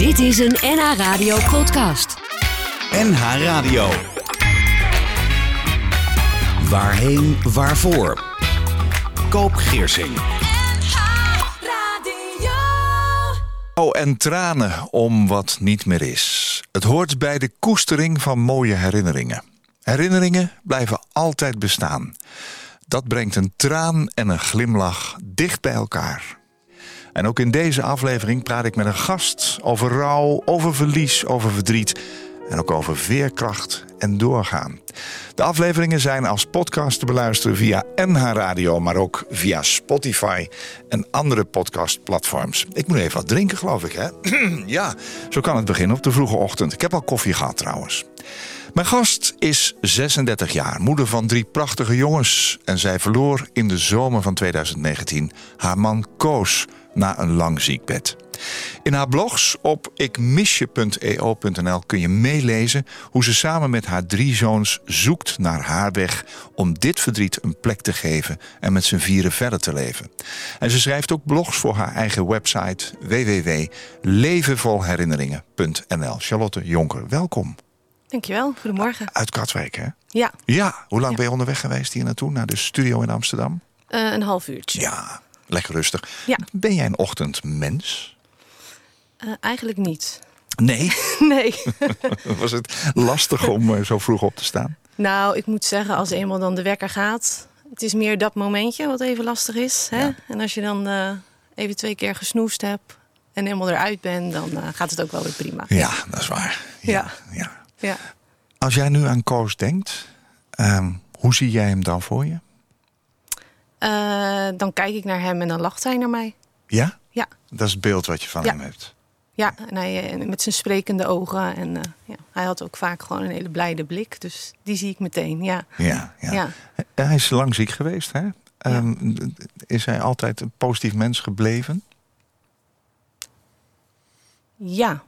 Dit is een NH Radio podcast. NH Radio. Waarheen, waarvoor? Koop Geersing. Oh, en tranen om wat niet meer is. Het hoort bij de koestering van mooie herinneringen. Herinneringen blijven altijd bestaan. Dat brengt een traan en een glimlach dicht bij elkaar. En ook in deze aflevering praat ik met een gast over rouw, over verlies, over verdriet en ook over veerkracht en doorgaan. De afleveringen zijn als podcast te beluisteren via NH Radio, maar ook via Spotify en andere podcastplatforms. Ik moet even wat drinken, geloof ik, hè? ja, zo kan het beginnen op de vroege ochtend. Ik heb al koffie gehad trouwens. Mijn gast is 36 jaar, moeder van drie prachtige jongens. En zij verloor in de zomer van 2019 haar man Koos na een lang ziekbed. In haar blogs op ikmisje.eo.nl kun je meelezen hoe ze samen met haar drie zoons zoekt naar haar weg om dit verdriet een plek te geven en met z'n vieren verder te leven. En ze schrijft ook blogs voor haar eigen website www.levenvolherinneringen.nl. Charlotte Jonker, welkom. Dankjewel, goedemorgen. Uit Katwijk, hè? Ja, Ja, hoe lang Ja. ben je onderweg geweest hier naartoe, naar de studio in Amsterdam? eh, een half uurtje. Ja, lekker rustig. Ja. Ben jij een ochtendmens? Eh, eigenlijk niet. Nee. Nee. Was het lastig om eh, zo vroeg op te staan? nou, ik moet zeggen, als eenmaal dan de wekker gaat... Het is meer dat momentje wat even lastig is. Hè? Ja. En als je dan eh, even twee keer gesnoest hebt en helemaal eruit bent... dan gaat het ook wel weer prima. Ja, dat is waar. Ja. ja. Ja. Als jij nu aan Koos denkt, ehm, hoe zie jij hem dan voor je? Eh, dan kijk ik naar hem en dan lacht hij naar mij. Ja? Ja. Dat is het beeld wat je van Ja. hem hebt. Ja, en hij, eh, met zijn sprekende ogen. En eh, ja, hij had ook vaak gewoon een hele blijde blik. Dus die zie ik meteen, ja. Ja, ja. Ja. Hij is lang ziek geweest, hè? Ehm, Is hij altijd een positief mens gebleven? Ja,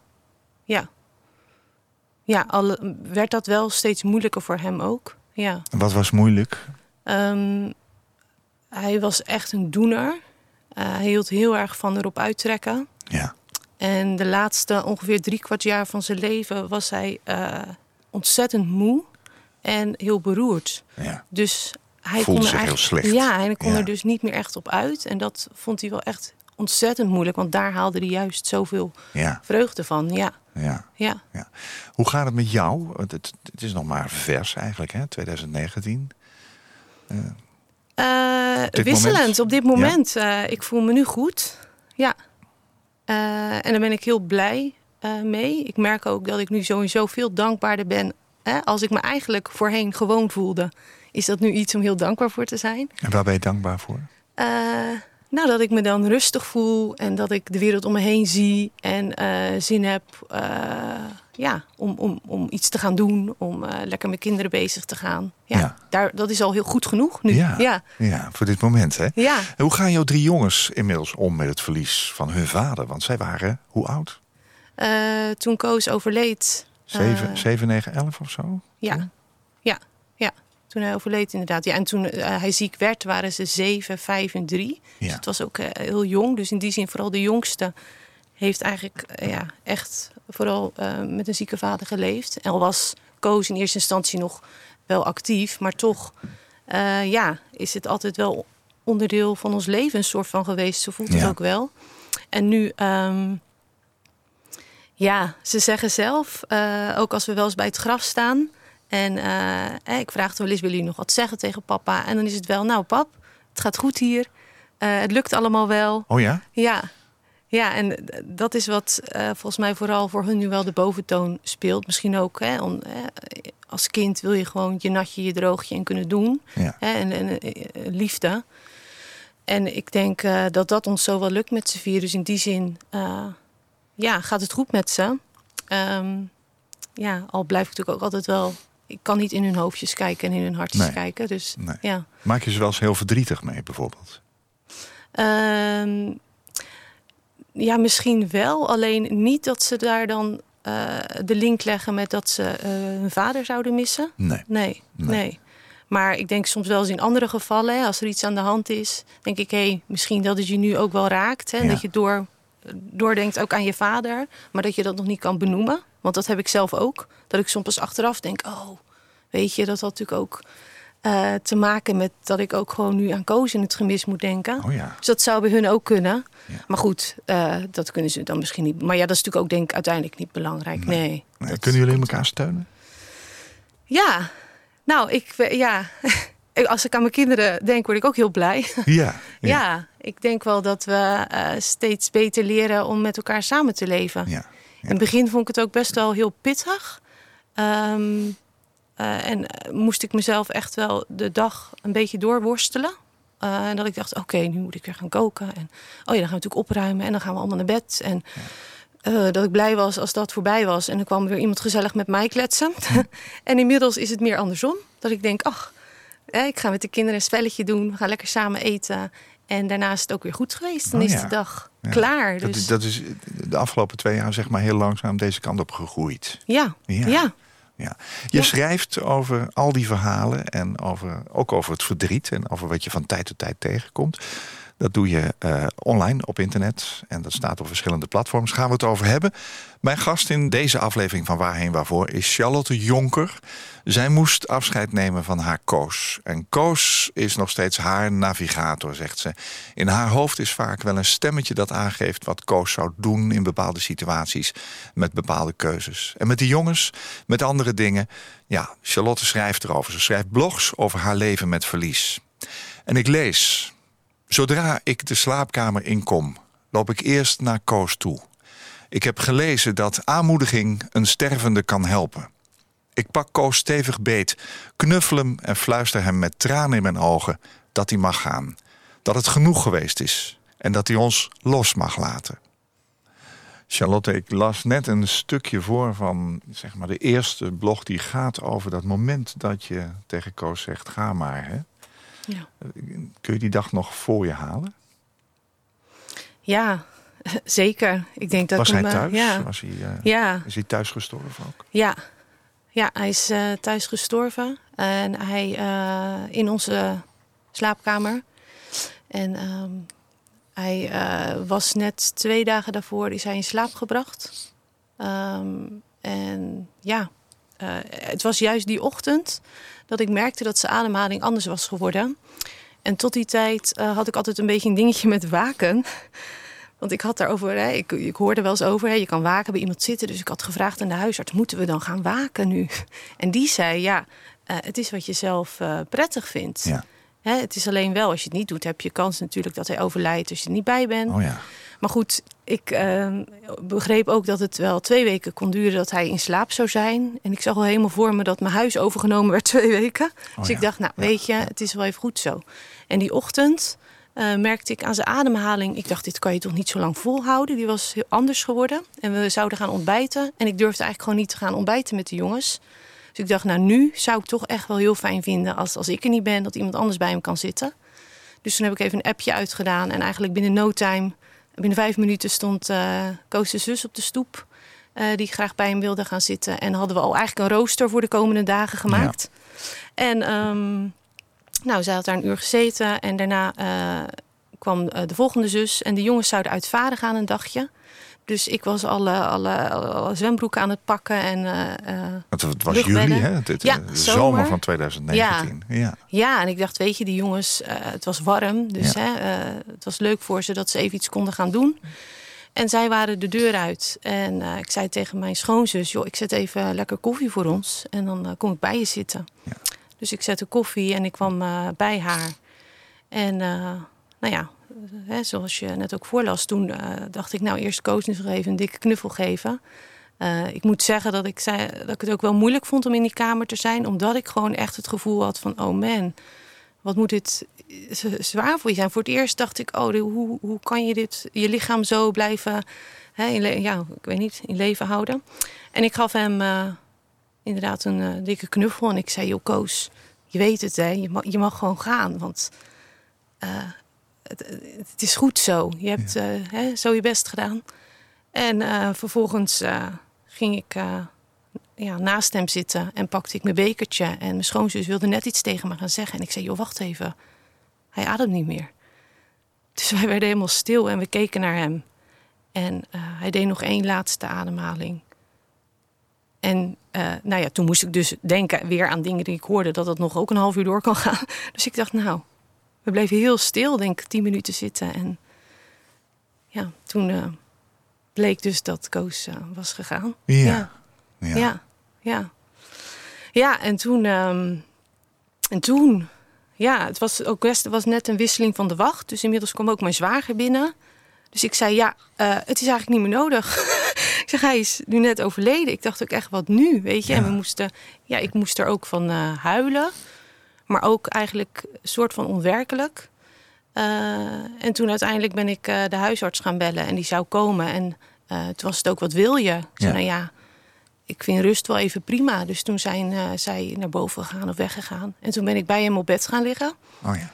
ja. Ja, al werd dat wel steeds moeilijker voor hem ook. Ja. Wat was moeilijk? Ehm, hij was echt een doener. Eh, hij hield heel erg van erop uittrekken. Ja. En de laatste ongeveer drie kwart jaar van zijn leven was hij eh, ontzettend moe en heel beroerd. ja. Dus hij Voelde kon zich heel slecht. Ja, en hij kon Ja. er dus niet meer echt op uit. En dat vond hij wel echt ontzettend moeilijk, want daar haalde hij juist zoveel Ja, vreugde van. Ja, ja. ja. Ja. Hoe gaat het met jou? Het, het is nog maar vers eigenlijk, hè? 2019. Wisselend moment? op dit moment. Eh, ik voel me nu goed. Ja. Eh, en daar ben ik heel blij eh, mee. Ik merk ook dat ik nu sowieso veel dankbaarder ben. Hè? Als ik me eigenlijk voorheen gewoon voelde, is dat nu iets om heel dankbaar voor te zijn. En waar ben je dankbaar voor? Nou, dat ik me dan rustig voel en dat ik de wereld om me heen zie en zin heb ja, om, om, om iets te gaan doen, om eh, lekker met kinderen bezig te gaan. Ja, Ja. Daar, dat is al heel goed genoeg nu. Ja. ja. Ja, voor dit moment, hè? ja. En Hoe gaan jouw drie jongens inmiddels om met het verlies van hun vader? Want zij waren, hoe oud? Eh, toen Koos overleed. Zeven, eh, zeven, negen, elf of zo? ja. ja, ja. Toen hij overleed inderdaad. Ja, en toen eh, hij ziek werd, waren ze zeven, vijf en drie. Dus Ja. het was ook heel jong. Dus in die zin vooral de jongste heeft eigenlijk eh, ja, echt vooral eh, met een zieke vader geleefd. En al was Koos in eerste instantie nog wel actief. Maar toch eh, ja, is het altijd wel onderdeel van ons leven een soort van geweest. Zo voelt het Ja. ook wel. En nu... ehm, ja, ze zeggen zelf, ook als we wel eens bij het graf staan. En ik vraag wel eens, willen jullie nog wat zeggen tegen papa? En dan is het wel, nou pap, het gaat goed hier. Het lukt allemaal wel. Oh ja? Ja, ja en d- dat is wat eh, volgens mij vooral voor hun nu wel de boventoon speelt. Misschien ook hè, om, eh, als kind wil je gewoon je natje, je droogje en kunnen doen. Ja. Hè, en, en eh, liefde. En ik denk eh, dat dat ons zo wel lukt met z'n vier. Dus in die zin eh, ja, gaat het goed met ze. Ehm, ja, al blijf ik natuurlijk ook altijd wel... Ik kan niet in hun hoofdjes kijken en in hun hartjes Nee. kijken. Dus Nee. ja. Maak je ze wel eens heel verdrietig mee, bijvoorbeeld? Ehm, ja, misschien wel. Alleen niet dat ze daar dan eh, de link leggen met dat ze eh, hun vader zouden missen. Nee. Nee, Nee. nee. Maar ik denk soms wel eens in andere gevallen, hè, als er iets aan de hand is, denk ik, hé, misschien dat het je nu ook wel raakt. Hè, Ja. Dat je door doordenkt ook aan je vader, maar dat je dat nog niet kan benoemen. Want dat heb ik zelf ook. Dat ik soms pas achteraf denk, oh, weet je, dat had natuurlijk ook eh, te maken met dat ik ook gewoon nu aan Koos in het gemis moet denken. Oh ja. Dus dat zou bij hun ook kunnen. Ja. Maar goed, eh, dat kunnen ze dan misschien niet. Maar ja, dat is natuurlijk ook denk ik uiteindelijk niet belangrijk. Nee. Kunnen jullie elkaar steunen? Ja, nou, ik, ja. Als ik aan mijn kinderen denk, word ik ook heel blij. Ja. Ja, ik denk wel dat we eh, steeds beter leren om met elkaar samen te leven. ja. In het begin vond ik het ook best wel heel pittig. Ehm, eh, en eh, moest ik mezelf echt wel de dag een beetje doorworstelen. Eh, en dat ik dacht, oké, nu moet ik weer gaan koken. En oh ja, dan gaan we natuurlijk opruimen en dan gaan we allemaal naar bed. En dat ik blij was als dat voorbij was. En dan kwam weer iemand gezellig met mij kletsen. en inmiddels is het meer andersom. Dat ik denk, ach, eh, ik ga met de kinderen een spelletje doen. We gaan lekker samen eten. En daarna is het ook weer goed geweest. Dan Oh is ja. de dag Ja. klaar. Dus dat is de afgelopen twee jaar zeg maar heel langzaam deze kant op gegroeid. ja, Ja. ja. Ja. Je Ja. schrijft over al die verhalen en over, ook over het verdriet en over wat je van tijd tot tijd tegenkomt. Dat doe je eh, online op internet en dat staat op verschillende platforms. Gaan we het over hebben. Mijn gast in deze aflevering van Waarheen Waarvoor is Charlotte Jonker. Zij moest afscheid nemen van haar Koos. En Koos is nog steeds haar navigator, zegt ze. In haar hoofd is vaak wel een stemmetje dat aangeeft wat Koos zou doen in bepaalde situaties met bepaalde keuzes. En met die jongens, met andere dingen. Ja, Charlotte schrijft erover. Ze schrijft blogs over haar leven met verlies. En ik lees. Zodra ik de slaapkamer inkom, loop ik eerst naar Koos toe. Ik heb gelezen dat aanmoediging een stervende kan helpen. Ik pak Koos stevig beet, knuffel hem en fluister hem met tranen in mijn ogen dat hij mag gaan. Dat het genoeg geweest is en dat hij ons los mag laten. Charlotte, ik las net een stukje voor van zeg maar, de eerste blog die gaat over dat moment dat je tegen Koos zegt: ga maar. Hè? Ja. Kun je die dag nog voor je halen? Ja, zeker. Ik denk dat Was hij eh, thuis? Ja, Was hij, eh, ja, Is hij thuis gestorven ook? ja. ja, hij is eh, thuis gestorven. En hij in onze slaapkamer. En ehm, hij was net twee dagen daarvoor is hij in slaap gebracht. Ehm, en ja, het was juist die ochtend dat ik merkte dat zijn ademhaling anders was geworden. En tot die tijd eh, had ik altijd een beetje een dingetje met waken. Want ik had daarover, hè, ik, ik hoorde wel eens over, hè, je kan waken bij iemand zitten. Dus ik had gevraagd aan de huisarts, moeten we dan gaan waken nu? En die zei, ja, eh, het is wat je zelf eh, prettig vindt. Ja. Hè, het is alleen wel, als je het niet doet, heb je kans natuurlijk dat hij overlijdt als je er niet bij bent. Oh ja. Maar goed, ik eh, begreep ook dat het wel twee weken kon duren dat hij in slaap zou zijn. En ik zag al helemaal voor me dat mijn huis overgenomen werd twee weken. dus ja. ik dacht, nou Ja, weet je, het is wel even goed zo. En die ochtend eh, merkte ik aan zijn ademhaling... ik dacht, dit kan je toch niet zo lang volhouden? Die was heel anders geworden. En we zouden gaan ontbijten. En ik durfde eigenlijk gewoon niet te gaan ontbijten met de jongens. Dus ik dacht, nou nu zou ik toch echt wel heel fijn vinden... als, als ik er niet ben, dat iemand anders bij hem kan zitten. Dus toen heb ik even een appje uitgedaan. En eigenlijk binnen no time, binnen vijf minuten... stond eh Koos de zus op de stoep... eh, die graag bij hem wilde gaan zitten. En hadden we al eigenlijk een rooster voor de komende dagen gemaakt. En ehm, nou, zij had daar een uur gezeten. En daarna eh, kwam de volgende zus. En de jongens zouden uit varen gaan een dagje. Dus ik was alle, alle, alle zwembroeken aan het pakken. En eh, eh, Het, het was juli, hè? Het, Ja, de zomer. zomer van 2019. Ja. ja, en ik dacht, weet je, die jongens, eh, het was warm. Dus Ja. hè, eh, het was leuk voor ze dat ze even iets konden gaan doen. En zij waren de deur uit. En eh, ik zei tegen mijn schoonzus, joh, ik zet even lekker koffie voor ons. En dan eh, kom ik bij je zitten. Ja. Dus ik zette koffie en ik kwam eh, bij haar. En eh, nou ja, hè, zoals je net ook voorlas, toen eh, dacht ik, nou eerst Koos nog even een dikke knuffel geven. Eh, ik moet zeggen dat ik, zei, dat ik het ook wel moeilijk vond om in die kamer te zijn. Omdat ik gewoon echt het gevoel had van, oh man, wat moet dit z- zwaar voor je zijn. Voor het eerst dacht ik, oh, hoe, hoe kan je dit, je lichaam zo blijven, hè, in, ja, ik weet niet, in leven houden. En ik gaf hem eh, inderdaad een eh, dikke knuffel. En ik zei, joh Koos, je weet het hè, je mag, je mag gewoon gaan. Want eh, het, het is goed zo. Je hebt eh, hè, zo je best gedaan. En eh, vervolgens eh, ging ik ja, naast hem zitten en pakte ik mijn bekertje. En mijn schoonzus wilde net iets tegen me gaan zeggen. En ik zei, joh, wacht even. Hij ademt niet meer. Dus wij werden helemaal stil en we keken naar hem. En hij deed nog één laatste ademhaling. En nou ja, toen moest ik dus denken weer aan dingen die ik hoorde, dat het nog ook een half uur door kan gaan. Dus ik dacht, nou, we bleven heel stil, denk ik, tien minuten zitten. En ja, toen eh, bleek dus dat Koos eh, was gegaan. Ja. ja. Ja. Ja, ja. Ja, en toen, ehm, en toen, ja, het was ook best, was net een wisseling van de wacht. Dus inmiddels kwam ook mijn zwager binnen. Dus ik zei, ja, eh, het is eigenlijk niet meer nodig. ik zeg, hij is nu net overleden. Ik dacht ook echt, wat nu, weet je? En we moesten, ja, ik moest er ook van eh, huilen. Maar ook eigenlijk een soort van onwerkelijk. Eh, en toen uiteindelijk ben ik eh, de huisarts gaan bellen en die zou komen. En eh, toen was het ook, wat wil je? Ik zei, Ja. nou ja, ik vind rust wel even prima. Dus toen zijn zij naar boven gegaan of weggegaan. En toen ben ik bij hem op bed gaan liggen. Oh ja.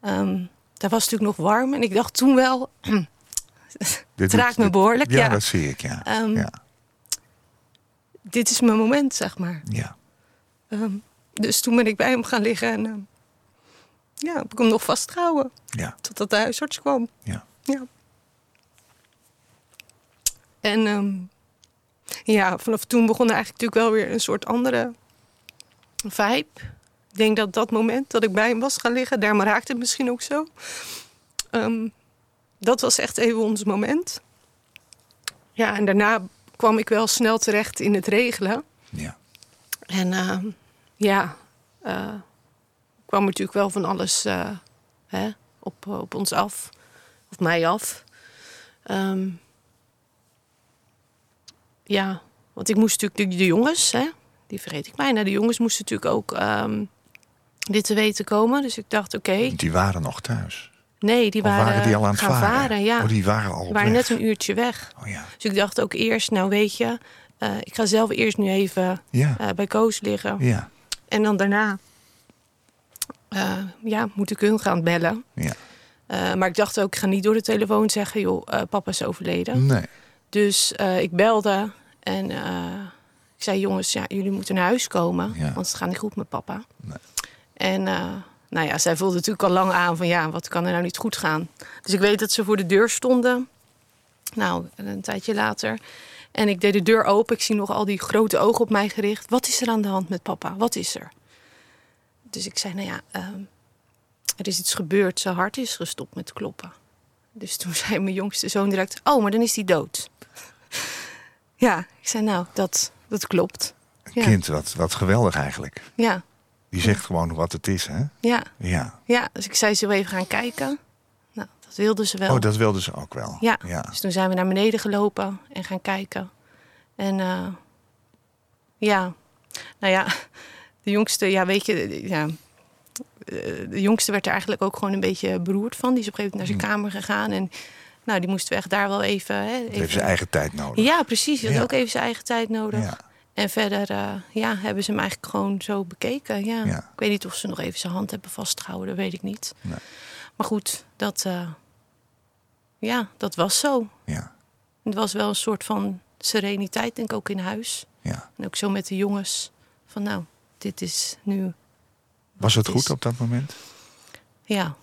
Ehm daar was het natuurlijk nog warm. En ik dacht toen wel, Dit, het raakt me dit- behoorlijk. Ja, Ja, dat zie ik, ja. Ehm, ja. dit is mijn moment, zeg maar. ja. Ehm, dus toen ben ik bij hem gaan liggen en ehm, ja, heb ik hem nog vastgehouden. Ja. Totdat de huisarts kwam. Ja. Ja. En ehm, ja, vanaf toen begon er eigenlijk natuurlijk wel weer een soort andere vibe. Ik denk dat dat moment dat ik bij hem was gaan liggen, daarom raakte het misschien ook zo. Ehm, dat was echt even ons moment. Ja, en daarna kwam ik wel snel terecht in het regelen. ja. En ehm, ja, eh, kwam natuurlijk wel van alles eh, hè, op, op ons af. Of mij af. Ehm, ja, want ik moest natuurlijk de, de jongens, hè, die vergeet ik bijna. De jongens moesten natuurlijk ook ehm, dit te weten komen. Dus ik dacht, oké, Die waren nog thuis. nee, die waren, waren die al aan het varen? ja. Oh, die waren al Die waren weg. net een uurtje weg. Oh ja. Dus ik dacht ook eerst, nou weet je, eh, ik ga zelf eerst nu even Ja. bij Koos liggen. Ja. En dan daarna eh, ja, moet ik hun gaan bellen. Ja. Eh, maar ik dacht ook, ik ga niet door de telefoon zeggen... joh, eh, papa is overleden. Nee. Dus ik belde en ik zei... jongens, ja, jullie moeten naar huis komen. Ja. Want het gaat niet goed met papa. Nee. En nou ja, zij voelde natuurlijk al lang aan van... ja, wat kan er nou niet goed gaan? Dus ik weet dat ze voor de deur stonden. Nou, een tijdje later... En ik deed de deur open. Ik zie nog al die grote ogen op mij gericht. Wat is er aan de hand met papa? Wat is er? Dus ik zei, nou ja, ehm, er is iets gebeurd. Zijn hart is gestopt met kloppen. Dus toen zei mijn jongste zoon direct, oh, maar dan is hij dood. ja, ik zei, nou, dat, dat klopt. Ja. Kind, wat, wat geweldig eigenlijk. Ja, Die zegt gewoon wat het is, hè? ja, Ja. ja. Dus ik zei, zullen we even gaan kijken? Dat wilden ze wel. Oh, dat wilden ze ook wel. Ja. ja. Dus toen zijn we naar beneden gelopen en gaan kijken. En eh, ja, nou ja, de jongste, ja, weet je, ja, eh, de jongste werd er eigenlijk ook gewoon een beetje beroerd van. Die is op een gegeven moment naar zijn kamer gegaan en nou, die moesten we echt daar wel even. Hè, even... heeft zijn eigen tijd nodig. Ja, precies. Die had Ja. ook even zijn eigen tijd nodig. Ja. En verder eh, ja, hebben ze hem eigenlijk gewoon zo bekeken. Ja. Ja. Ik weet niet of ze nog even zijn hand hebben vastgehouden, dat weet ik niet. Nee. Maar goed, dat, eh, ja, dat was zo. Ja. Het was wel een soort van sereniteit, denk ik, ook in huis. ja. En ook zo met de jongens. Van nou, dit is nu, Was het Het goed is- op dat moment? ja.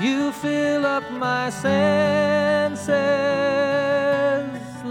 You fill up my senses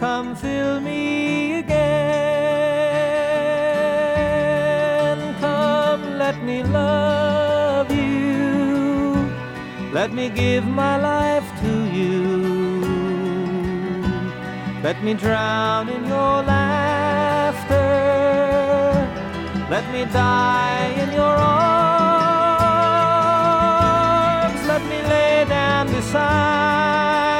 Come fill me again. Come, let me love you. Let me give my life to you. Let me drown in your laughter. Let me die in your arms. Let me lay down beside.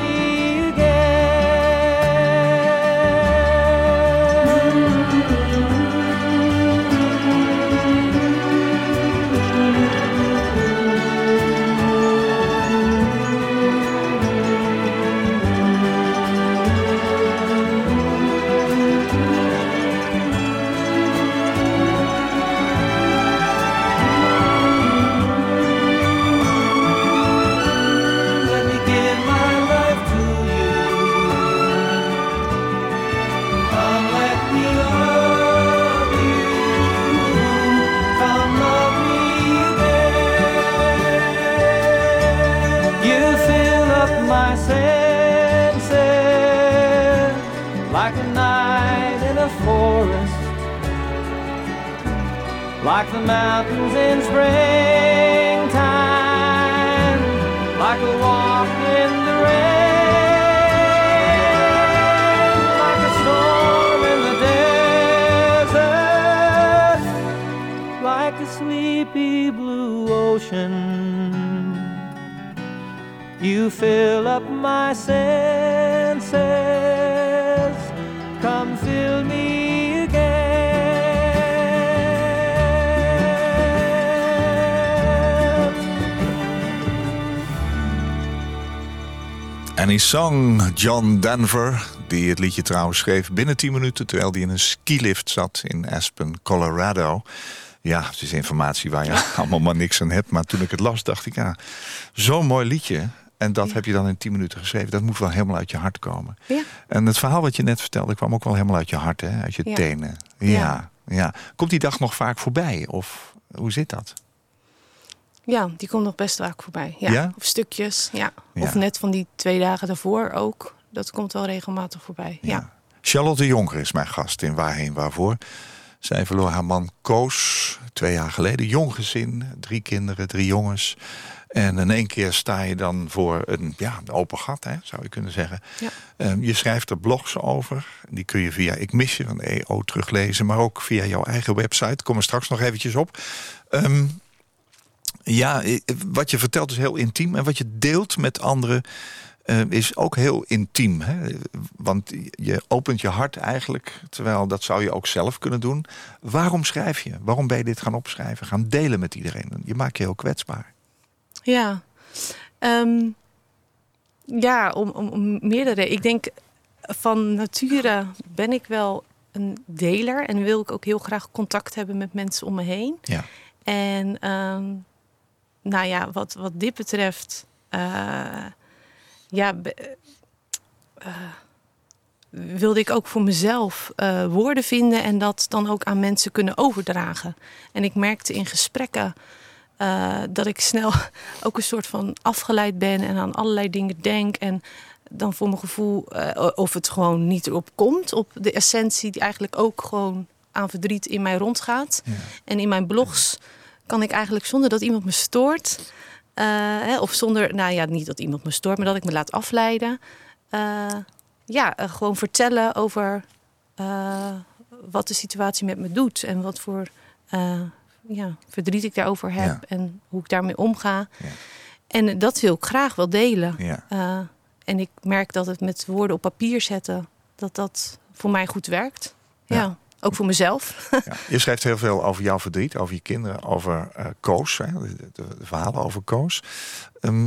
Hij zong John Denver, die het liedje trouwens schreef binnen 10 minuten... terwijl hij in een skilift zat in Aspen, Colorado. Ja, het is informatie waar je allemaal maar niks aan hebt. Maar toen ik het las, dacht ik, ja, zo'n mooi liedje... En dat heb je dan in 10 minuten geschreven. Dat moet wel helemaal uit je hart komen. Ja. En het verhaal wat je net vertelde kwam ook wel helemaal uit je hart, hè? uit je Ja. tenen. Ja, ja. Komt die dag nog vaak voorbij? Of hoe zit dat? Ja, die komt nog best vaak voorbij. Ja. Ja? Of stukjes, ja. Ja. Of net van die twee dagen daarvoor ook. Dat komt wel regelmatig voorbij. Ja. Charlotte Jonker is mijn gast in Waarheen Waarvoor. Zij verloor haar man Koos twee jaar geleden. Jong gezin, drie kinderen, drie jongens. En in één keer sta je dan voor een, ja, een open gat, hè, zou je kunnen zeggen. Ja. Ehm, je schrijft er blogs over. Die kun je via Ik Mis Je van de EO teruglezen. Maar ook via jouw eigen website. Kom er straks nog eventjes op. Ehm, ja, wat je vertelt is heel intiem. En wat je deelt met anderen eh, is ook heel intiem. Hè? Want je opent je hart eigenlijk, terwijl dat zou je ook zelf kunnen doen. Waarom schrijf je? Waarom ben je dit gaan opschrijven? Gaan delen met iedereen? Je maakt je heel kwetsbaar. Ja, Ehm, ja om, om, om meerdere. Ik denk van nature ben ik wel een deler en wil ik ook heel graag contact hebben met mensen om me heen. Ja. En ehm, nou ja, wat, wat dit betreft, eh, ja, eh, wilde ik ook voor mezelf eh, woorden vinden en dat dan ook aan mensen kunnen overdragen. En ik merkte in gesprekken dat ik snel ook een soort van afgeleid ben en aan allerlei dingen denk. En dan voor mijn gevoel, of het gewoon niet erop komt, op de essentie die eigenlijk ook gewoon aan verdriet in mij rondgaat. Ja. En in mijn blogs kan ik eigenlijk zonder dat iemand me stoort, hè, of zonder, nou ja, niet dat iemand me stoort, maar dat ik me laat afleiden. eh, ja, eh, gewoon vertellen over wat de situatie met me doet en wat voor ja, verdriet ik daarover heb Ja. en hoe ik daarmee omga. Ja. En dat wil ik graag wel delen. Ja. En ik merk dat het met woorden op papier zetten, dat dat voor mij goed werkt. Ja. Ook voor mezelf. Ja. Je schrijft heel veel over jouw verdriet, over je kinderen, over eh, Koos. Hè, de, de- de verhalen over Koos. Ehm,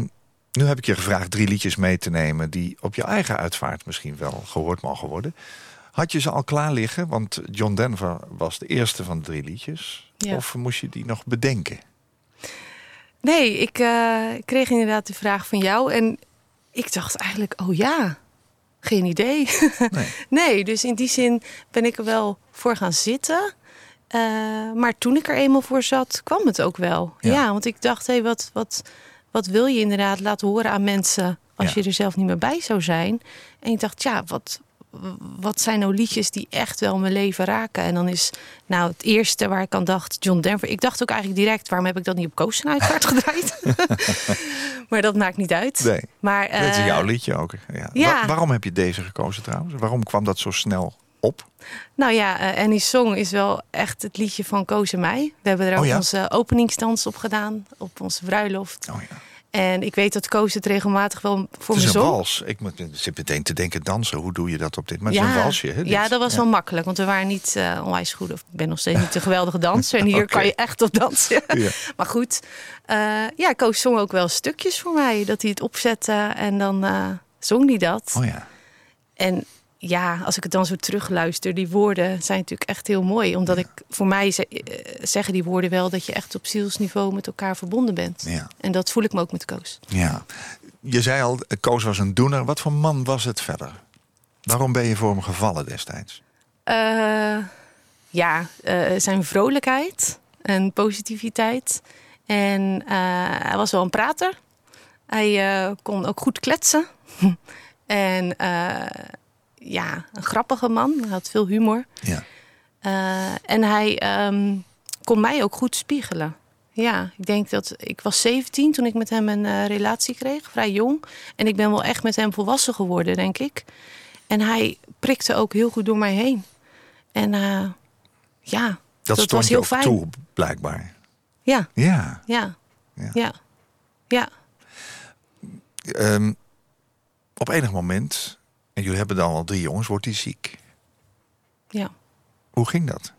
nu heb ik je gevraagd drie liedjes mee te nemen... die op je eigen uitvaart misschien wel gehoord mogen worden. Had je ze al klaar liggen? Want John Denver was de eerste van de drie liedjes. Ja. Of moest je die nog bedenken? Nee, ik eh, kreeg inderdaad de vraag van jou. En ik dacht eigenlijk, oh ja, geen idee. Nee. nee, dus in die zin ben ik er wel voor gaan zitten. Eh, maar toen ik er eenmaal voor zat, kwam het ook wel. Ja. Ja, want ik dacht, hé, wat, wat, wat wil je inderdaad laten horen aan mensen als Ja. je er zelf niet meer bij zou zijn? En ik dacht, ja, wat, wat zijn nou liedjes die echt wel mijn leven raken? En dan is nou het eerste waar ik aan dacht, John Denver. Ik dacht ook eigenlijk direct, waarom heb ik dat niet op Koos uitvaart gedraaid? maar dat maakt niet uit. Nee. Maar, Dat is eh, jouw liedje ook. Ja. ja. Wa- waarom heb je deze gekozen trouwens? Waarom kwam dat zo snel op? Nou ja, eh Annie Song is wel echt het liedje van Koos en mij. We hebben er Oh ook ja? onze openingsdans op gedaan, op onze bruiloft. Oh ja. En ik weet dat Koos het regelmatig wel voor Het me is een wals. Ik moet- zit meteen te denken dansen. Hoe doe je dat op dit? Maar het is een walsje. Hè, ja, dat was wel makkelijk, want we waren niet eh, onwijs goed. Of ik ben nog steeds niet een geweldige danser. En hier kan je echt op dansen. Ja. Maar goed, eh, ja, Koos zong ook wel stukjes voor mij. Dat hij het opzette en dan eh, zong hij dat. Oh ja. En ja, als ik het dan zo terugluister, die woorden zijn natuurlijk echt heel mooi. Omdat ik, voor mij ze- eh, zeggen die woorden wel dat je echt op zielsniveau met elkaar verbonden bent. Ja. En dat voel ik me ook met Koos. ja. Je zei al, Koos was een doener. Wat voor man was het verder? Waarom ben je voor hem gevallen destijds? Eh, ja, eh, zijn vrolijkheid en positiviteit. En eh, hij was wel een prater. Hij eh, kon ook goed kletsen. en eh, ja, een grappige man. Hij had veel humor. Ja. Eh, en hij ehm, kon mij ook goed spiegelen. Ja, ik denk dat ik was 17 toen ik met hem een eh, relatie kreeg, vrij jong. En ik ben wel echt met hem volwassen geworden, denk ik. En hij prikte ook heel goed door mij heen. En eh, ja, Dat, dat, stond was heel fijn. toe, blijkbaar. Ja, Ja. ja, Ja. ja, ja. Ehm, op enig moment, en jullie hebben dan al drie jongens, wordt hij ziek. ja. Hoe ging dat?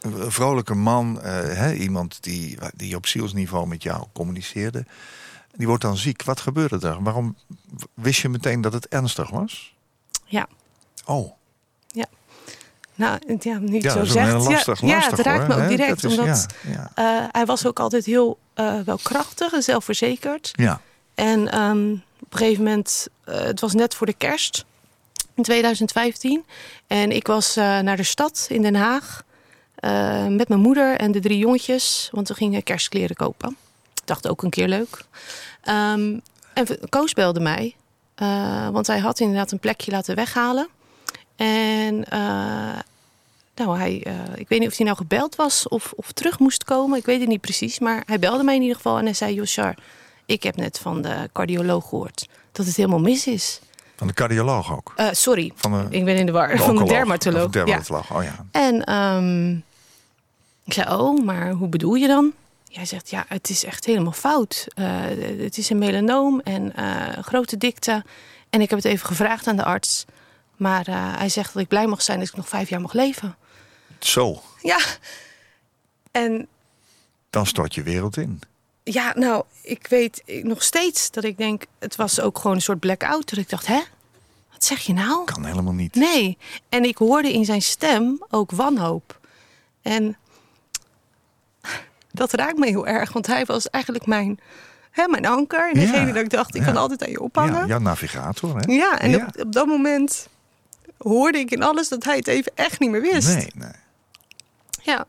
Een vrolijke man, eh, hè, iemand die, die op zielsniveau met jou communiceerde. Die wordt dan ziek. Wat gebeurde er? Waarom wist je meteen dat het ernstig was? Ja. Oh, Nou, ja, niet ja, zo zegt. lastig, ja, ja, het raakt hoor, me ook direct. Is- omdat ja, ja. eh, hij was ook altijd heel eh, wel krachtig en zelfverzekerd. ja. En ehm, een gegeven moment, eh, het was net voor de kerst in 2015. En ik was eh, naar de stad in Den Haag eh, met mijn moeder en de drie jongetjes. Want we gingen kerstkleren kopen. Dacht ook een keer leuk. Ehm, en Koos belde mij. want hij had inderdaad een plekje laten weghalen. En nou, hij, ik weet niet of hij nou gebeld was of, of terug moest komen. Ik weet het niet precies. Maar hij belde mij in ieder geval en hij zei... Joshar, ik heb net van de cardioloog gehoord dat het helemaal mis is. Van de cardioloog ook. Eh, sorry, Van de, ik ben in de war. Van de dermatoloog. De Ja. dermatoloog, oh ja. En ehm, ik zei, oh, maar hoe bedoel je dan? Jij zegt, ja, het is echt helemaal fout. Eh, het is een melanoom en eh, grote dikte. En ik heb het even gevraagd aan de arts. Maar hij zegt dat ik blij mag zijn dat ik nog vijf jaar mag leven. Zo, Ja. En dan stort je wereld in. Ja, nou, ik weet nog steeds dat ik denk... het was ook gewoon een soort blackout. Dat ik dacht, hè? Wat zeg je nou? Kan helemaal niet. Nee. En ik hoorde in zijn stem ook wanhoop. En dat raakt me heel erg, want hij was eigenlijk mijn, hè, mijn anker. En Ja. degene dat ik dacht, ik Ja. kan altijd aan je ophangen. Ja, jouw navigator, hè? en Ja. Op, op dat moment hoorde ik in alles dat hij het even echt niet meer wist. Nee, nee. Ja.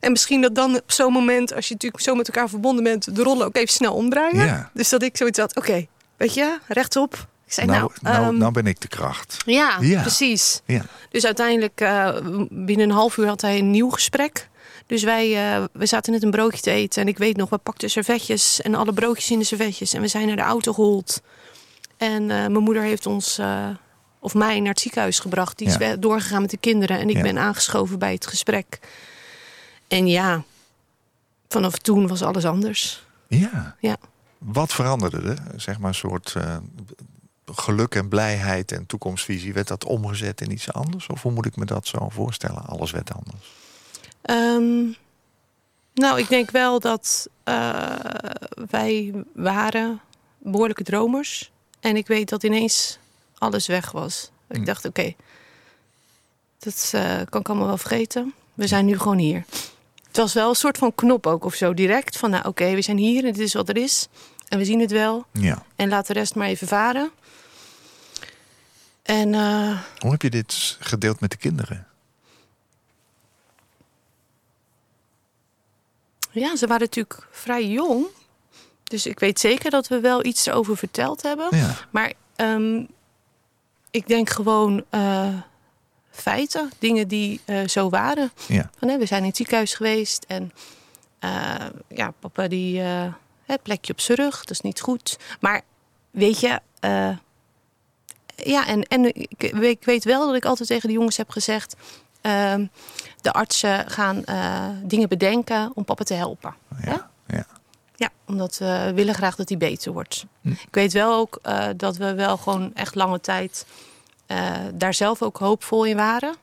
En misschien dat dan op zo'n moment, als je natuurlijk zo met elkaar verbonden bent, de rollen ook even snel omdraaien. Ja. Dus dat ik zoiets had, oké, weet je, rechtop. Ik zei, nou, Nou, nou, ehm, nou ben ik de kracht. ja, Ja. precies. Ja. Dus uiteindelijk, eh, binnen een half uur had hij een nieuw gesprek. Dus wij eh, we zaten net een broodje te eten. En ik weet nog, we pakten servetjes en alle broodjes in de servetjes. En we zijn naar de auto gehold. En eh, mijn moeder heeft ons, of mij, naar het ziekenhuis gebracht. Die is Ja. doorgegaan met de kinderen. En ik ben aangeschoven bij het gesprek. En ja, vanaf toen was alles anders. Ja. Ja. Wat veranderde er? Zeg maar een soort eh, geluk en blijheid en toekomstvisie. Werd dat omgezet in iets anders? Of hoe moet ik me dat zo voorstellen? Alles werd anders. Ehm, nou, ik denk wel dat eh, wij waren behoorlijke dromers. En ik weet dat ineens alles weg was. Ik Hm. dacht, oké, dat eh, kan ik allemaal wel vergeten. We zijn nu gewoon hier. Was wel een soort van knop ook of zo, direct. Van nou, oké, we zijn hier en dit is wat er is. En we zien het wel. Ja. En laat de rest maar even varen. En eh, Hoe heb je dit gedeeld met de kinderen? Ja, ze waren natuurlijk vrij jong. Dus ik weet zeker dat we wel iets erover verteld hebben. Ja. Maar ehm, ik denk gewoon eh, feiten, dingen die eh, zo waren. Ja. Van, hè, we zijn in het ziekenhuis geweest en eh, ja, papa die eh, hè, plekje op zijn rug, dat is niet goed. Maar weet je, eh, ja, en, en ik, ik weet wel dat ik altijd tegen de jongens heb gezegd. ehm, de artsen gaan eh, dingen bedenken om papa te helpen. Ja. ja. Ja, omdat we willen graag dat hij beter wordt. Hm. Ik weet wel ook eh, dat we wel gewoon echt lange tijd eh, daar zelf ook hoopvol in waren.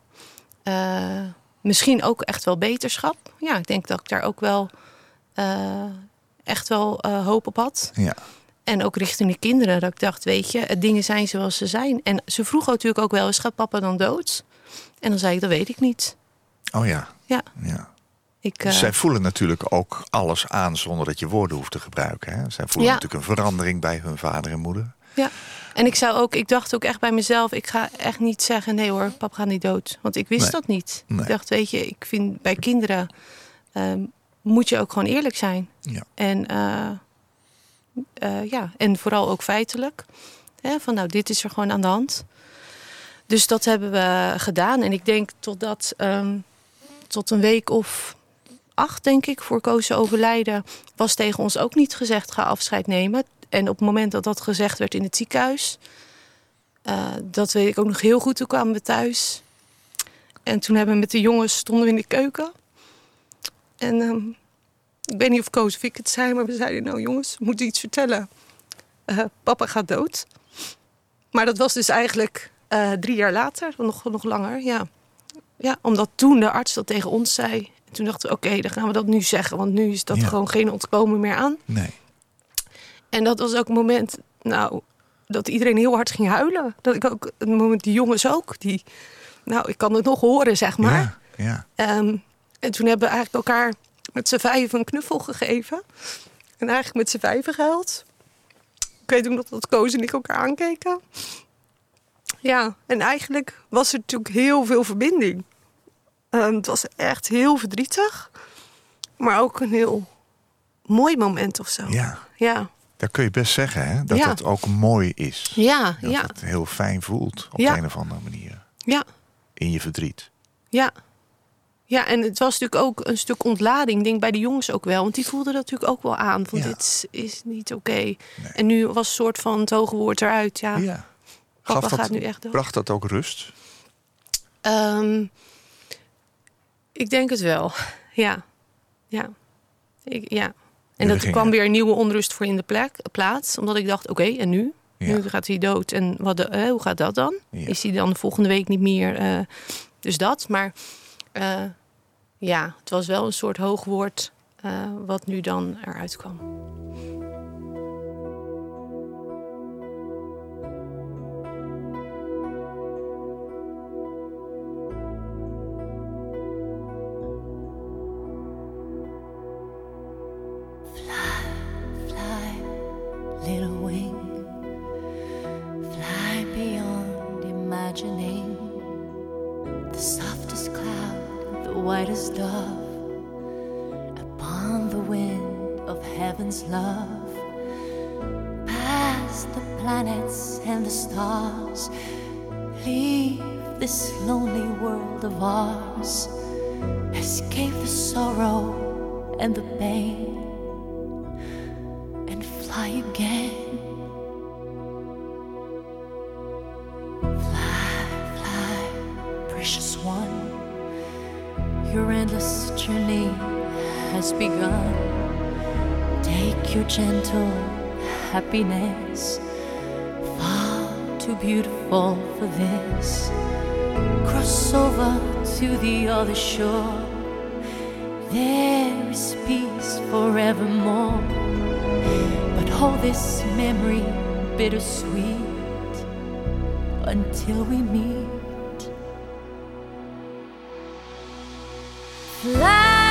Eh, misschien ook echt wel beterschap. Ja, ik denk dat ik daar ook wel eh, echt wel eh, hoop op had. Ja. En ook richting de kinderen. Dat ik dacht, weet je, het dingen zijn zoals ze zijn. En ze vroeg natuurlijk ook wel eens, gaat papa dan dood? En dan zei ik, dat weet ik niet. Oh ja. Ja, ja. ik... eh, Zij voelen natuurlijk ook alles aan zonder dat je woorden hoeft te gebruiken. Hè? Zij voelen Ja. natuurlijk een verandering bij hun vader en moeder. Ja, en ik zou ook, ik dacht ook echt bij mezelf, ik ga echt niet zeggen, nee hoor, papa gaat niet dood. Want ik wist Nee. dat niet. Nee. Ik dacht, weet je, ik vind bij kinderen ehm, moet je ook gewoon eerlijk zijn. Ja. En eh, eh, ja, en vooral ook feitelijk. Hè, van nou, dit is er gewoon aan de hand. Dus dat hebben we gedaan. En ik denk totdat ehm tot een week of acht, denk ik, voor Koos overlijden, was tegen ons ook niet gezegd: ga afscheid nemen. En op het moment dat dat gezegd werd in het ziekenhuis, eh, dat weet ik ook nog heel goed. Toen kwamen we thuis. En toen hebben we met de jongens stonden we in de keuken. En ehm, ik weet niet of Koos of ik het zei, maar we zeiden: Nou, jongens, we moeten iets vertellen. Eh, papa gaat dood. Maar dat was dus eigenlijk eh, drie jaar later, nog, nog langer, ja. Ja, omdat toen de arts dat tegen ons zei. En toen dachten we, oké, dan gaan we dat nu zeggen. Want nu is dat Ja. gewoon geen ontkomen meer aan. Nee. En dat was ook een moment, nou, dat iedereen heel hard ging huilen. Dat ik ook, een moment, die jongens ook, die, nou, ik kan het nog horen, zeg maar. Ja. ja. Ehm, en toen hebben we eigenlijk elkaar met z'n vijven een knuffel gegeven. En eigenlijk met z'n vijven gehuild. Ik weet ook nog dat Koos en ik elkaar aankeken. Ja, en eigenlijk was er natuurlijk heel veel verbinding. Ehm, het was echt heel verdrietig. Maar ook een heel mooi moment of zo. ja. Ja, Dat kun je best zeggen, hè? Dat Ja. het ook mooi is. ja, Dat ja, het heel fijn voelt op Ja. een of andere manier. ja. In je verdriet. Ja. Ja, en het was natuurlijk ook een stuk ontlading. Ik denk bij de jongens ook wel. Want die voelden dat natuurlijk ook wel aan. Van dit is niet oké. En nu was een soort van het hoge woord eruit. Ja. Ja. Papa Gaf dat, gaat nu echt dood. Bracht dat ook rust? Ehm, ik denk het wel. Ja. Ja. Ik, ja. En dat kwam weer een nieuwe onrust voor in de plek, plaats. Omdat ik dacht, oké, en nu? Ja. Nu gaat hij dood. En wat de, hoe gaat dat dan? Ja. Is hij dan de volgende week niet meer? eh, dus dat. Maar eh, ja, het was wel een soort hoogwoord eh, wat nu dan eruit kwam. Happiness, far too beautiful for this. Cross over to the other shore. There is peace forevermore. But hold this memory bittersweet until we meet. Fly,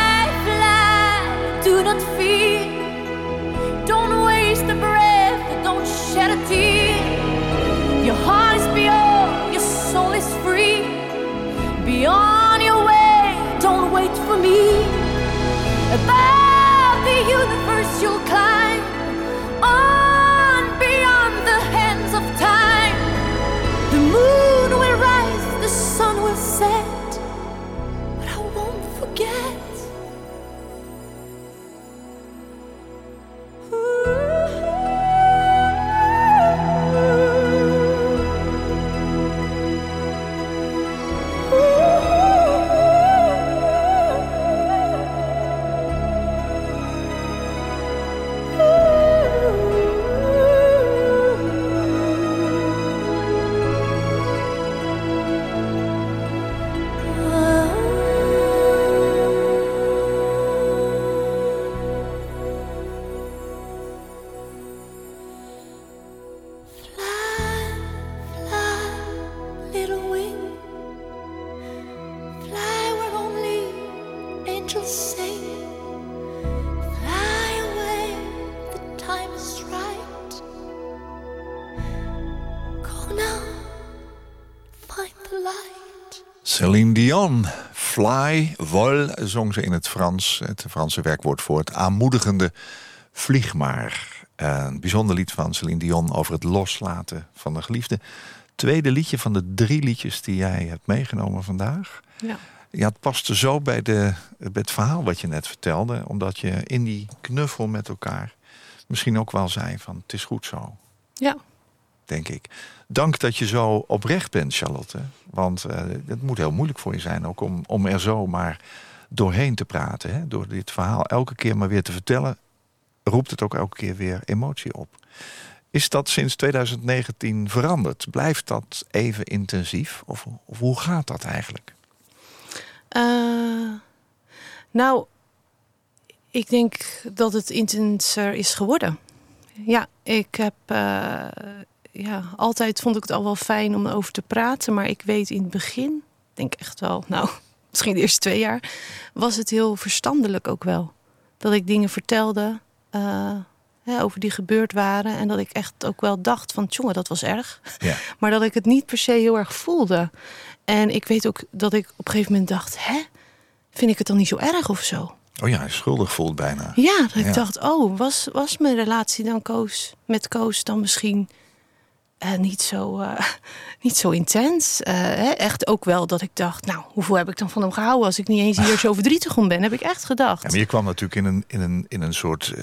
Celine Dion. Fly, vol, zong ze in het Frans. Het Franse werkwoord voor het aanmoedigende vlieg maar. Een bijzonder lied van Celine Dion over het loslaten van de geliefde. Tweede liedje van de drie liedjes die jij hebt meegenomen vandaag. Ja. Ja, het paste zo bij, de, bij het verhaal wat je net vertelde. Omdat je in die knuffel met elkaar misschien ook wel zei van het is goed zo Ja. Denk ik. Dank dat je zo oprecht bent, Charlotte. Want eh, het moet heel moeilijk voor je zijn ook om, om er zo maar doorheen te praten. Hè? Door dit verhaal elke keer maar weer te vertellen, roept het ook elke keer weer emotie op. Is dat sinds 2019 veranderd? Blijft dat even intensief? Of, of hoe gaat dat eigenlijk? Eh, nou, ik denk dat het intenser is geworden. Ja, ik heb eh, ja, altijd vond ik het al wel fijn om erover te praten, maar ik weet in het begin, denk echt wel, nou, misschien de eerste twee jaar, was het heel verstandelijk ook wel. Dat ik dingen vertelde eh, hè, over die gebeurd waren en dat ik echt ook wel dacht van, jongen, dat was erg. Ja. Maar dat ik het niet per se heel erg voelde. En ik weet ook dat ik op een gegeven moment dacht, hè, vind ik het dan niet zo erg of zo? Oh ja, schuldig voelt bijna. Ja, dat ik Ja. dacht, oh, was, was mijn relatie dan Koos, met Koos dan misschien eh, niet, zo, eh, niet zo intens? Eh, hè? Echt ook wel dat ik dacht, nou, hoeveel heb ik dan van hem gehouden als ik niet eens hier zo verdrietig om ben? Heb ik echt gedacht. Ja, maar je kwam natuurlijk in een, in een, in een soort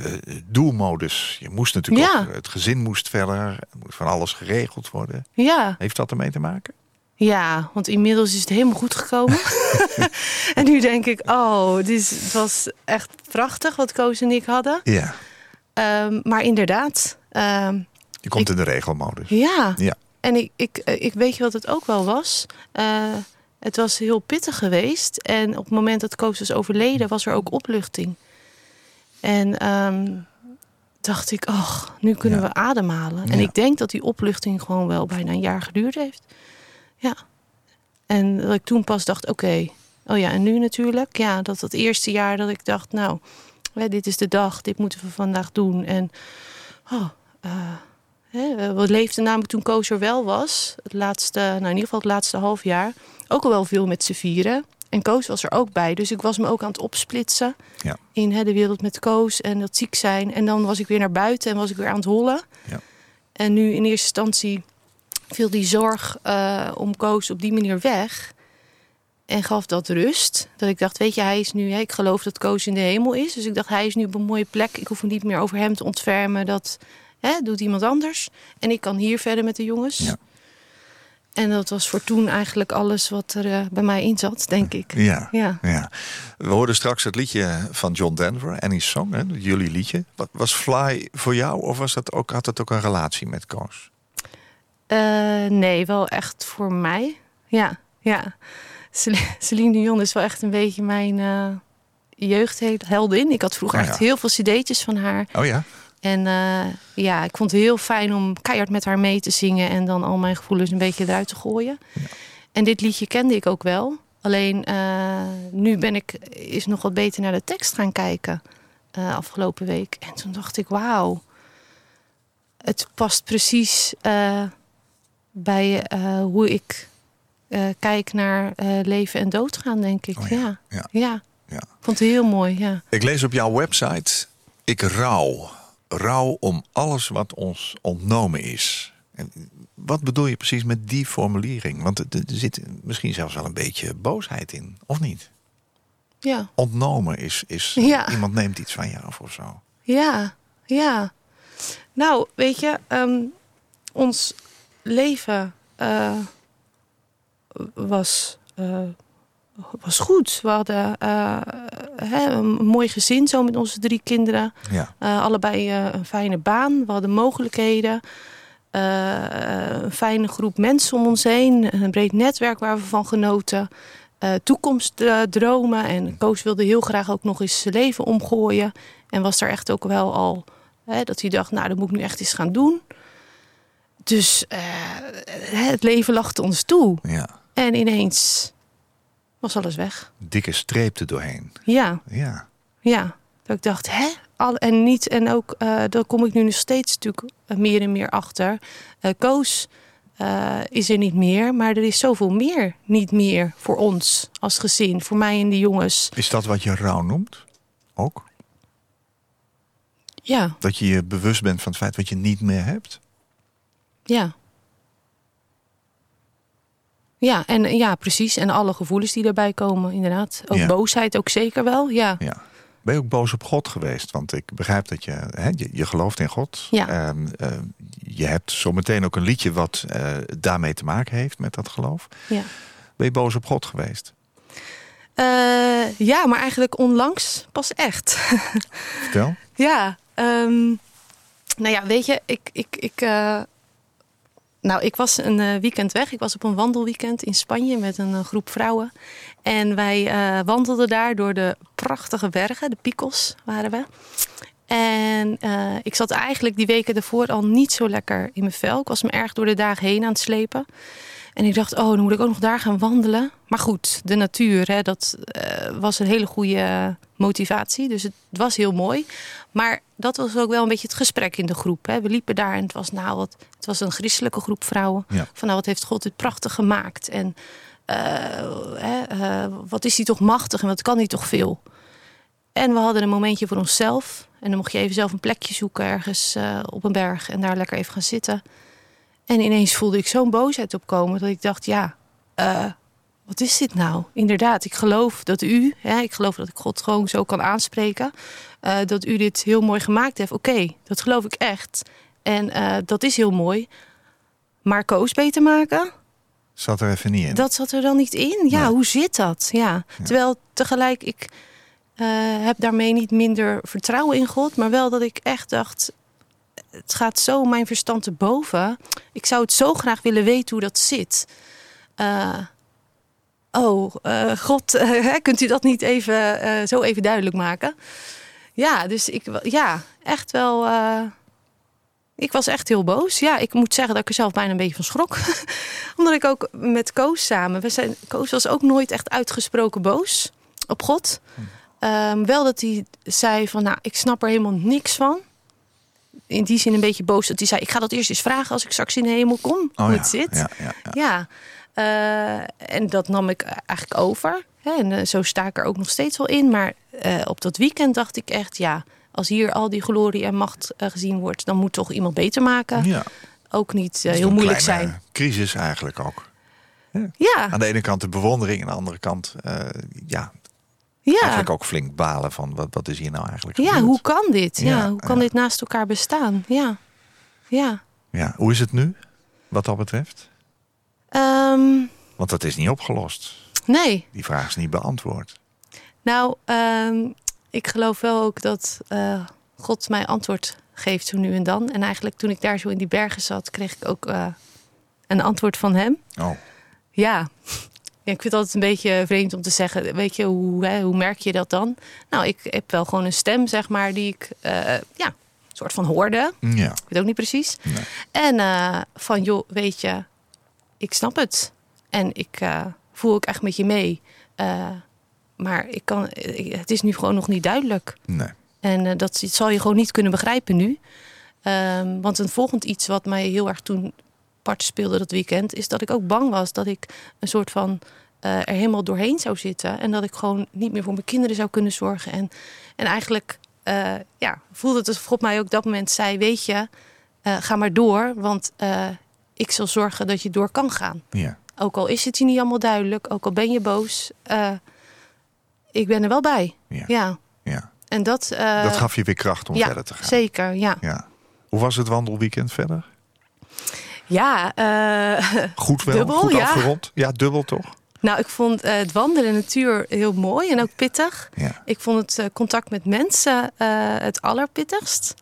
doelmodus. Je moest natuurlijk Ja. ook, het gezin moest verder, er moest van alles geregeld worden. Ja, Heeft dat ermee te maken? ja, want inmiddels is het helemaal goed gekomen. en nu denk ik, oh, dit is, het was echt prachtig wat Koos en ik hadden. Ja. Ehm, maar inderdaad, ehm, Je komt Ik- in de regelmodus. Ja. Ja. En ik, ik, eh, ik weet je wat het ook wel was. Eh, het was heel pittig geweest. En op het moment dat Koos was overleden, was er ook opluchting. En ehm, dacht ik, ach, nu kunnen Ja. we ademhalen. En Ja. ik denk dat die opluchting gewoon wel bijna een jaar geduurd heeft. Ja. En dat ik toen pas dacht, oké. Oh ja, en nu natuurlijk. Ja, dat dat eerste jaar dat ik dacht, nou, dit is de dag, dit moeten we vandaag doen. En oh, eh, hè, we leefden namelijk toen Koos er wel was. Het laatste, nou in ieder geval het laatste half jaar. Ook al wel veel met z'n vieren. En Koos was er ook bij. Dus ik was me ook aan het opsplitsen. Ja. In hè, de wereld met Koos en dat ziek zijn. En dan was ik weer naar buiten en was ik weer aan het hollen. Ja. En nu in eerste instantie viel die zorg eh, om Koos op die manier weg. En gaf dat rust. Dat ik dacht, weet je, hij is nu... Hè, ik geloof dat Koos in de hemel is. Dus ik dacht, hij is nu op een mooie plek. Ik hoef me niet meer over hem te ontfermen. Dat hè, doet iemand anders. En ik kan hier verder met de jongens. Ja. En dat was voor toen eigenlijk alles wat er eh, bij mij in zat, denk ik. Ja. Ja. ja. We hoorden straks het liedje van John Denver, Annie's Song, hè, jullie liedje. Wat was Fly voor jou of was dat ook, had het ook een relatie met Koos? Eh, nee, wel echt voor mij. Ja, ja. Cel- Celine Dion is wel echt een beetje mijn eh jeugdheldin. Ik had vroeger Oh ja. echt heel veel cd'tjes van haar. Oh ja? En eh, ja, ik vond het heel fijn om keihard met haar mee te zingen... en dan al mijn gevoelens een beetje eruit te gooien. En dit liedje kende ik ook wel. Alleen eh, nu ben ik is nog wat beter naar de tekst gaan kijken eh, afgelopen week. En toen dacht ik, wauw. Het past precies bij hoe ik kijk naar leven en doodgaan, denk ik. Oh ja, ja. ja. Ja. Ja. ik vond het heel mooi, ja. Ik lees op jouw website, ik rouw. Rouw om alles wat ons ontnomen is. En wat bedoel je precies met die formulering? Want er zit misschien zelfs wel een beetje boosheid in, of niet? Ja. Ontnomen is, is Ja. iemand neemt iets van je af of zo. Ja, ja. Nou, weet je, ehm, ons leven eh, was, eh, was goed. We hadden eh, hè, een mooi gezin zo met onze drie kinderen. Ja. Eh, allebei eh, een fijne baan. We hadden mogelijkheden. Een fijne groep mensen om ons heen. Een breed netwerk waar we van genoten. Toekomstdromen. En Koos wilde heel graag ook nog eens zijn leven omgooien. En was daar echt ook wel al... Hè, dat hij dacht, nou, dat moet ik nu echt eens gaan doen. Dus het leven lachte ons toe. ja. En ineens was alles weg. Dikke streep er doorheen. Ja, Ja. ja. Dat ik dacht, hè? Al, en niet, en ook, eh daar kom ik nu nog steeds natuurlijk meer en meer achter. Eh, Koos eh, is er niet meer. Maar er is zoveel meer niet meer voor ons als gezin. Voor mij en de jongens. Is dat wat je rouw noemt? Ook? Ja, Dat je je bewust bent van het feit wat je niet meer hebt? ja. Ja, en ja, precies. En alle gevoelens die daarbij komen, inderdaad. Ook Ja. boosheid ook zeker wel, ja. Ja. Ben je ook boos op God geweest? Want ik begrijp dat je, hè, je, je gelooft in God. Ja. Ehm, eh, je hebt zometeen ook een liedje wat eh, daarmee te maken heeft met dat geloof. ja. Ben je boos op God geweest? Eh, ja, maar eigenlijk onlangs pas echt. Vertel. Ja, ehm, nou ja, weet je, ik, ik, ik, nou, ik was een eh, weekend weg. Ik was op een wandelweekend in Spanje met een eh, groep vrouwen. En wij eh, wandelden daar door de prachtige bergen, de Picos waren we. En ik zat eigenlijk die weken ervoor al niet zo lekker in mijn vel. Ik was me erg door de dagen heen aan het slepen. En ik dacht, oh, dan moet ik ook nog daar gaan wandelen. Maar goed, de natuur, hè, dat eh, was een hele goede motivatie. Dus het was heel mooi. Maar dat was ook wel een beetje het gesprek in de groep. Hè. We liepen daar en het was, nou, wat, het was een christelijke groep vrouwen. Ja. Van nou, wat heeft God dit prachtig gemaakt. En eh, eh, wat is hij toch machtig en wat kan hij toch veel. En we hadden een momentje voor onszelf. En dan mocht je even zelf een plekje zoeken ergens op een berg. En daar lekker even gaan zitten. En ineens voelde ik zo'n boosheid opkomen dat ik dacht, ja, eh, wat is dit nou? Inderdaad, ik geloof dat u, hè, ik geloof dat ik God gewoon zo kan aanspreken, eh, dat u dit heel mooi gemaakt heeft. Oké, dat geloof ik echt. En eh, dat is heel mooi. Maar koos beter maken, Zat er even niet in. dat zat er dan niet in. Ja, Nee. hoe zit dat? Ja. Terwijl tegelijk ik heb daarmee niet minder vertrouwen in God, maar wel dat ik echt dacht, het gaat zo mijn verstand te boven. Ik zou het zo graag willen weten hoe dat zit. Eh, oh, eh, God, kunt u dat niet even eh, zo even duidelijk maken? Ja, dus ik, ja, echt wel. ik was echt heel boos. Ja, ik moet zeggen dat ik er zelf bijna een beetje van schrok. Omdat ik ook met Koos samen. We zijn, Koos was ook nooit echt uitgesproken boos op God. Ehm, wel dat hij zei van, nou, ik snap er helemaal niks van. In die zin een beetje boos dat hij zei, ik ga dat eerst eens vragen als ik straks in de hemel kom, Oh hoe het zit. Ja, ja, ja. Ja, eh, en dat nam ik eigenlijk over. Hè, en eh, zo sta ik er ook nog steeds wel in. Maar eh, op dat weekend dacht ik echt, ja, als hier al die glorie en macht eh, gezien wordt, dan moet toch iemand beter maken. Ja. Ook niet eh, heel moeilijk zijn. Crisis eigenlijk ook. Ja, Aan de ene kant de bewondering, aan de andere kant eh, ja, ja. eigenlijk ook flink balen van wat, wat is hier nou eigenlijk ja, gebeurd? hoe kan dit? Ja, Ja, hoe kan ja. dit naast elkaar bestaan? Ja, ja. Ja, hoe is het nu, wat dat betreft? Ehm, Want dat is niet opgelost. nee, Die vraag is niet beantwoord. nou, ehm, ik geloof wel ook dat eh, God mij antwoord geeft zo nu en dan. En eigenlijk toen ik daar zo in die bergen zat, kreeg ik ook eh, een antwoord van hem. Oh, Ja. Ja, ik vind het altijd een beetje vreemd om te zeggen, weet je, hoe, hè, hoe merk je dat dan? Nou, ik heb wel gewoon een stem, zeg maar, die ik, eh, ja, een soort van hoorde. ja. Ik weet ook niet precies. Nee. En eh, van, joh, weet je, ik snap het. En ik eh, voel ook echt met je mee. Maar ik kan, ik- het is nu gewoon nog niet duidelijk. Nee. En dat zal je gewoon niet kunnen begrijpen nu. Ehm, want een volgend iets wat mij heel erg toen part speelde dat weekend... is dat ik ook bang was dat ik een soort van eh, er helemaal doorheen zou zitten. En dat ik gewoon niet meer voor mijn kinderen zou kunnen zorgen. En, en eigenlijk eh, ja, voelde het alsof God mij ook dat moment zei... weet je, eh, ga maar door, want ik zal zorgen dat je door kan gaan. Ja. Ook al is het je niet allemaal duidelijk, ook al ben je boos... ik ben er wel bij. Ja. Ja. ja. En dat, Dat gaf je weer kracht om ja, verder te gaan. Zeker, ja. Ja. Hoe was het wandelweekend verder? Ja, eh, Goed wel? Dubbel, Goed ja. afgerond? Ja, dubbel toch? nou, ik vond eh, het wandelen in de natuur heel mooi en ook pittig. Ja. Ik vond het eh, contact met mensen het allerpittigst.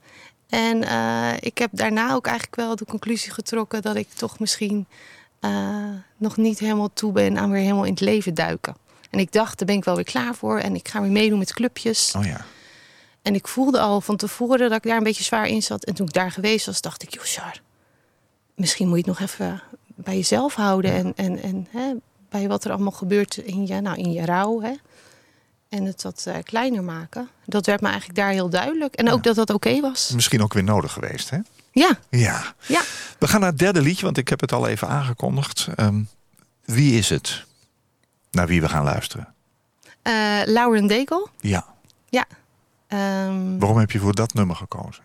En ik heb daarna ook eigenlijk wel de conclusie getrokken dat ik toch misschien nog niet helemaal toe ben aan weer helemaal in het leven duiken. En ik dacht, daar ben ik wel weer klaar voor en ik ga weer meedoen met clubjes. Oh ja. En ik voelde al van tevoren dat ik daar een beetje zwaar in zat. En toen ik daar geweest was, dacht ik, joh, Char, misschien moet je het nog even bij jezelf houden. En, en, en hè, bij wat er allemaal gebeurt in je, nou, in je rouw. Hè. En het wat eh, kleiner maken. Dat werd me eigenlijk daar heel duidelijk. En ook dat dat oké was. Misschien ook weer nodig geweest, hè? Ja, Ja. ja. We gaan naar het derde liedje, want ik heb het al even aangekondigd. Ehm, wie is het? Naar wie we gaan luisteren? Eh, Lauren Daigle. Ja. Ja. Ehm, Waarom heb je voor dat nummer gekozen?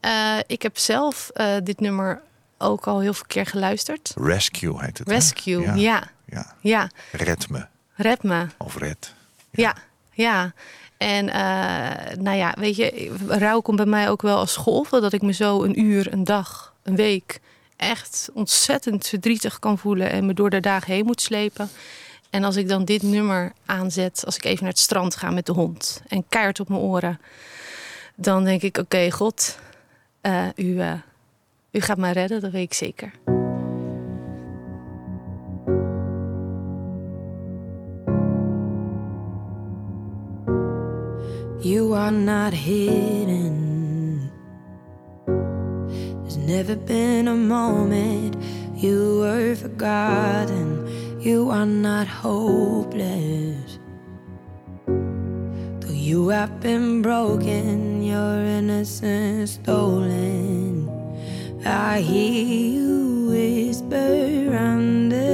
eh, ik heb zelf dit nummer ook al heel veel keer geluisterd. Rescue heet het. Rescue, Ja. ja. ja. Ja, Red me. red me. Of red. Ja, ja. En eh, nou ja, weet je, rouw komt bij mij ook wel als golven. Dat ik me zo een uur, een dag, een week echt ontzettend verdrietig kan voelen. En me door de dagen heen moet slepen. En als ik dan dit nummer aanzet, als ik even naar het strand ga met de hond. En keihard op mijn oren. Dan denk ik, oké, God, eh, u, eh, u gaat mij redden, dat weet ik zeker. You are not hidden. There's never been a moment you were forgotten. You are not hopeless. Though you have been broken, your innocence stolen. I hear you whisper underneath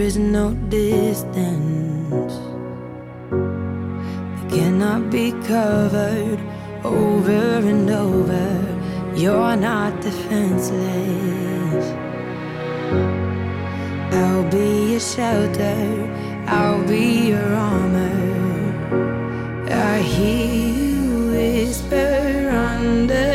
is no distance that cannot be covered over and over. You're not defenseless. I'll be your shelter, I'll be your armor. I hear you whisper underneath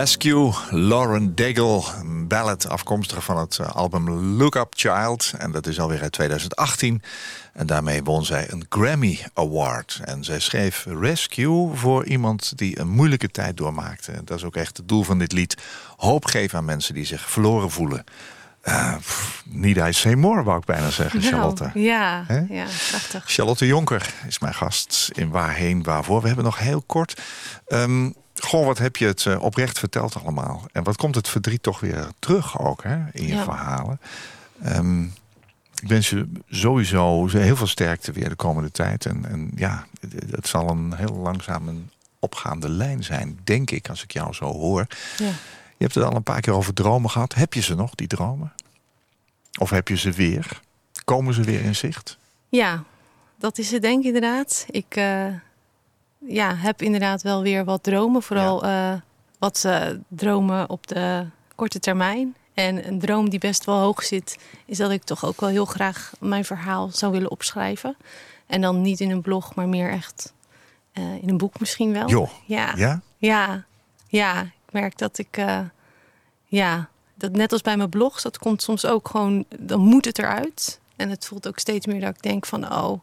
Rescue, Lauren Daigle, een ballad afkomstig van het eh, album Look Up Child. En dat is alweer uit 2018. En daarmee won zij een Grammy Award. En zij schreef Rescue voor iemand die een moeilijke tijd doormaakte. Dat is ook echt het doel van dit lied. Hoop geven aan mensen die zich verloren voelen. Eh pff, need I say more, wou ik bijna zeggen, Charlotte. Nou, ja, ja, prachtig. Charlotte Jonker is mijn gast in Waarheen Waarvoor. We hebben nog heel kort. Ehm goh, wat heb je het eh, oprecht verteld allemaal? En wat komt het verdriet toch weer terug ook hè, in je Ja. verhalen? Ehm, ik wens je sowieso heel veel sterkte weer de komende tijd. En, en ja, het, het zal een heel langzaam een opgaande lijn zijn, denk ik, als ik jou zo hoor. Ja. Je hebt het al een paar keer over dromen gehad. Heb je ze nog, die dromen? Of heb je ze weer? Komen ze weer in zicht? Ja, dat is het denk ik inderdaad. Ik eh, ja, heb inderdaad wel weer wat dromen. Vooral eh, wat eh, dromen op de korte termijn. En een droom die best wel hoog zit, is dat ik toch ook wel heel graag mijn verhaal zou willen opschrijven. En dan niet in een blog, maar meer echt in een boek misschien wel. Joh. Ja. Ja? Ja. Ja. Ik merk dat ik, ja, dat net als bij mijn blogs, dat komt soms ook gewoon, dan moet het eruit. En het voelt ook steeds meer dat ik denk van, oh,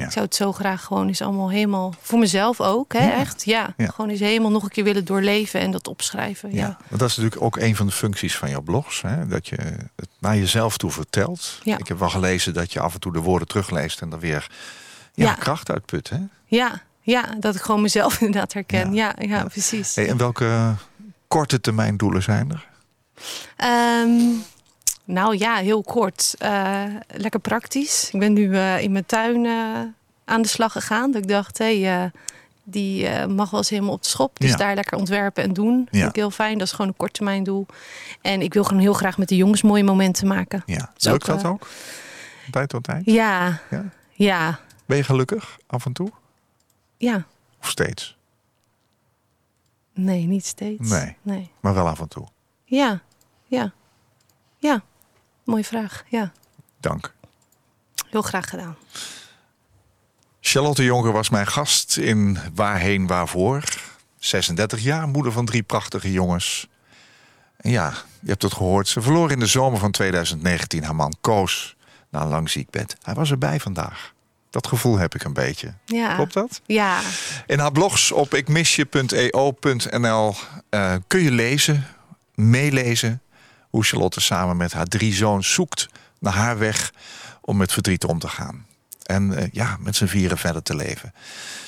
Ja. ik zou het zo graag gewoon eens allemaal helemaal, voor mezelf ook, hè, Ja. echt. Ja, Ja. gewoon eens helemaal nog een keer willen doorleven en dat opschrijven. Ja, Want dat is natuurlijk ook een van de functies van jouw blogs. Hè? Dat je het naar jezelf toe vertelt. Ja. Ik heb wel gelezen dat je af en toe de woorden terugleest en dan weer ja, kracht uitput. Hè? ja, ja, dat ik gewoon mezelf inderdaad herken. Ja, ja, precies. Hey, en welke korte termijn doelen zijn er? Ehm, nou ja, heel kort. Eh, lekker praktisch. Ik ben nu eh, in mijn tuin eh, aan de slag gegaan. Dat ik dacht, hé, hey, die mag wel eens helemaal op de schop. Dus Ja. daar lekker ontwerpen en doen. Ja. Vind ik heel fijn. Dat is gewoon een korttermijn doel. En ik wil gewoon heel graag met de jongens mooie momenten maken. Ja. Is Lukt ook, dat ook? Tijd tot tijd? Ja, Ja. ja, Ben je gelukkig af en toe? ja. Of steeds? Nee, niet steeds. Nee. nee. Maar wel af en toe. Ja, ja, ja. Mooie vraag. Ja, Dank. heel graag gedaan. Charlotte Jonker was mijn gast in Waarheen Waarvoor. 36 jaar, moeder van drie prachtige jongens. En ja, je hebt het gehoord. Ze verloor in de zomer van 2019 haar man Koos na een lang ziekbed. Hij was erbij vandaag. Dat gevoel heb ik een beetje. Ja, Klopt dat? ja, In haar blogs op ikmisje.eo.nl eh, kun je lezen, meelezen... hoe Charlotte samen met haar drie zoons zoekt naar haar weg... om met verdriet om te gaan. En eh, ja, met z'n vieren verder te leven.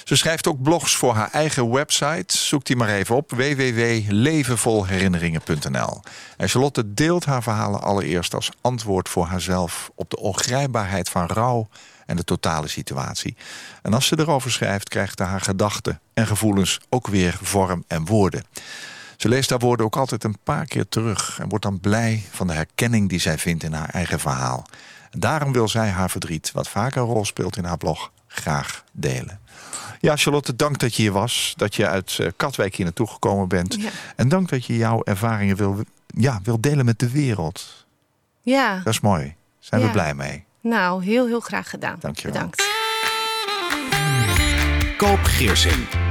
Ze schrijft ook blogs voor haar eigen website. Zoek die maar even op www.levenvolherinneringen.nl. En Charlotte deelt haar verhalen allereerst als antwoord voor haarzelf... op de ongrijpbaarheid van rouw en de totale situatie. En als ze erover schrijft, krijgt haar gedachten en gevoelens ook weer vorm en woorden. Ze leest haar woorden ook altijd een paar keer terug en wordt dan blij van de herkenning die zij vindt in haar eigen verhaal. En daarom wil zij haar verdriet, wat vaak een rol speelt in haar blog, graag delen. Ja, Charlotte, dank dat je hier was. Dat je uit eh, Katwijk hier naartoe gekomen bent. Ja. En dank dat je jouw ervaringen wil, ja, wil delen met de wereld. ja. Dat is mooi. Zijn we blij mee. Nou, heel, heel graag gedaan. Dank je wel. Bedankt. Koop Geersing.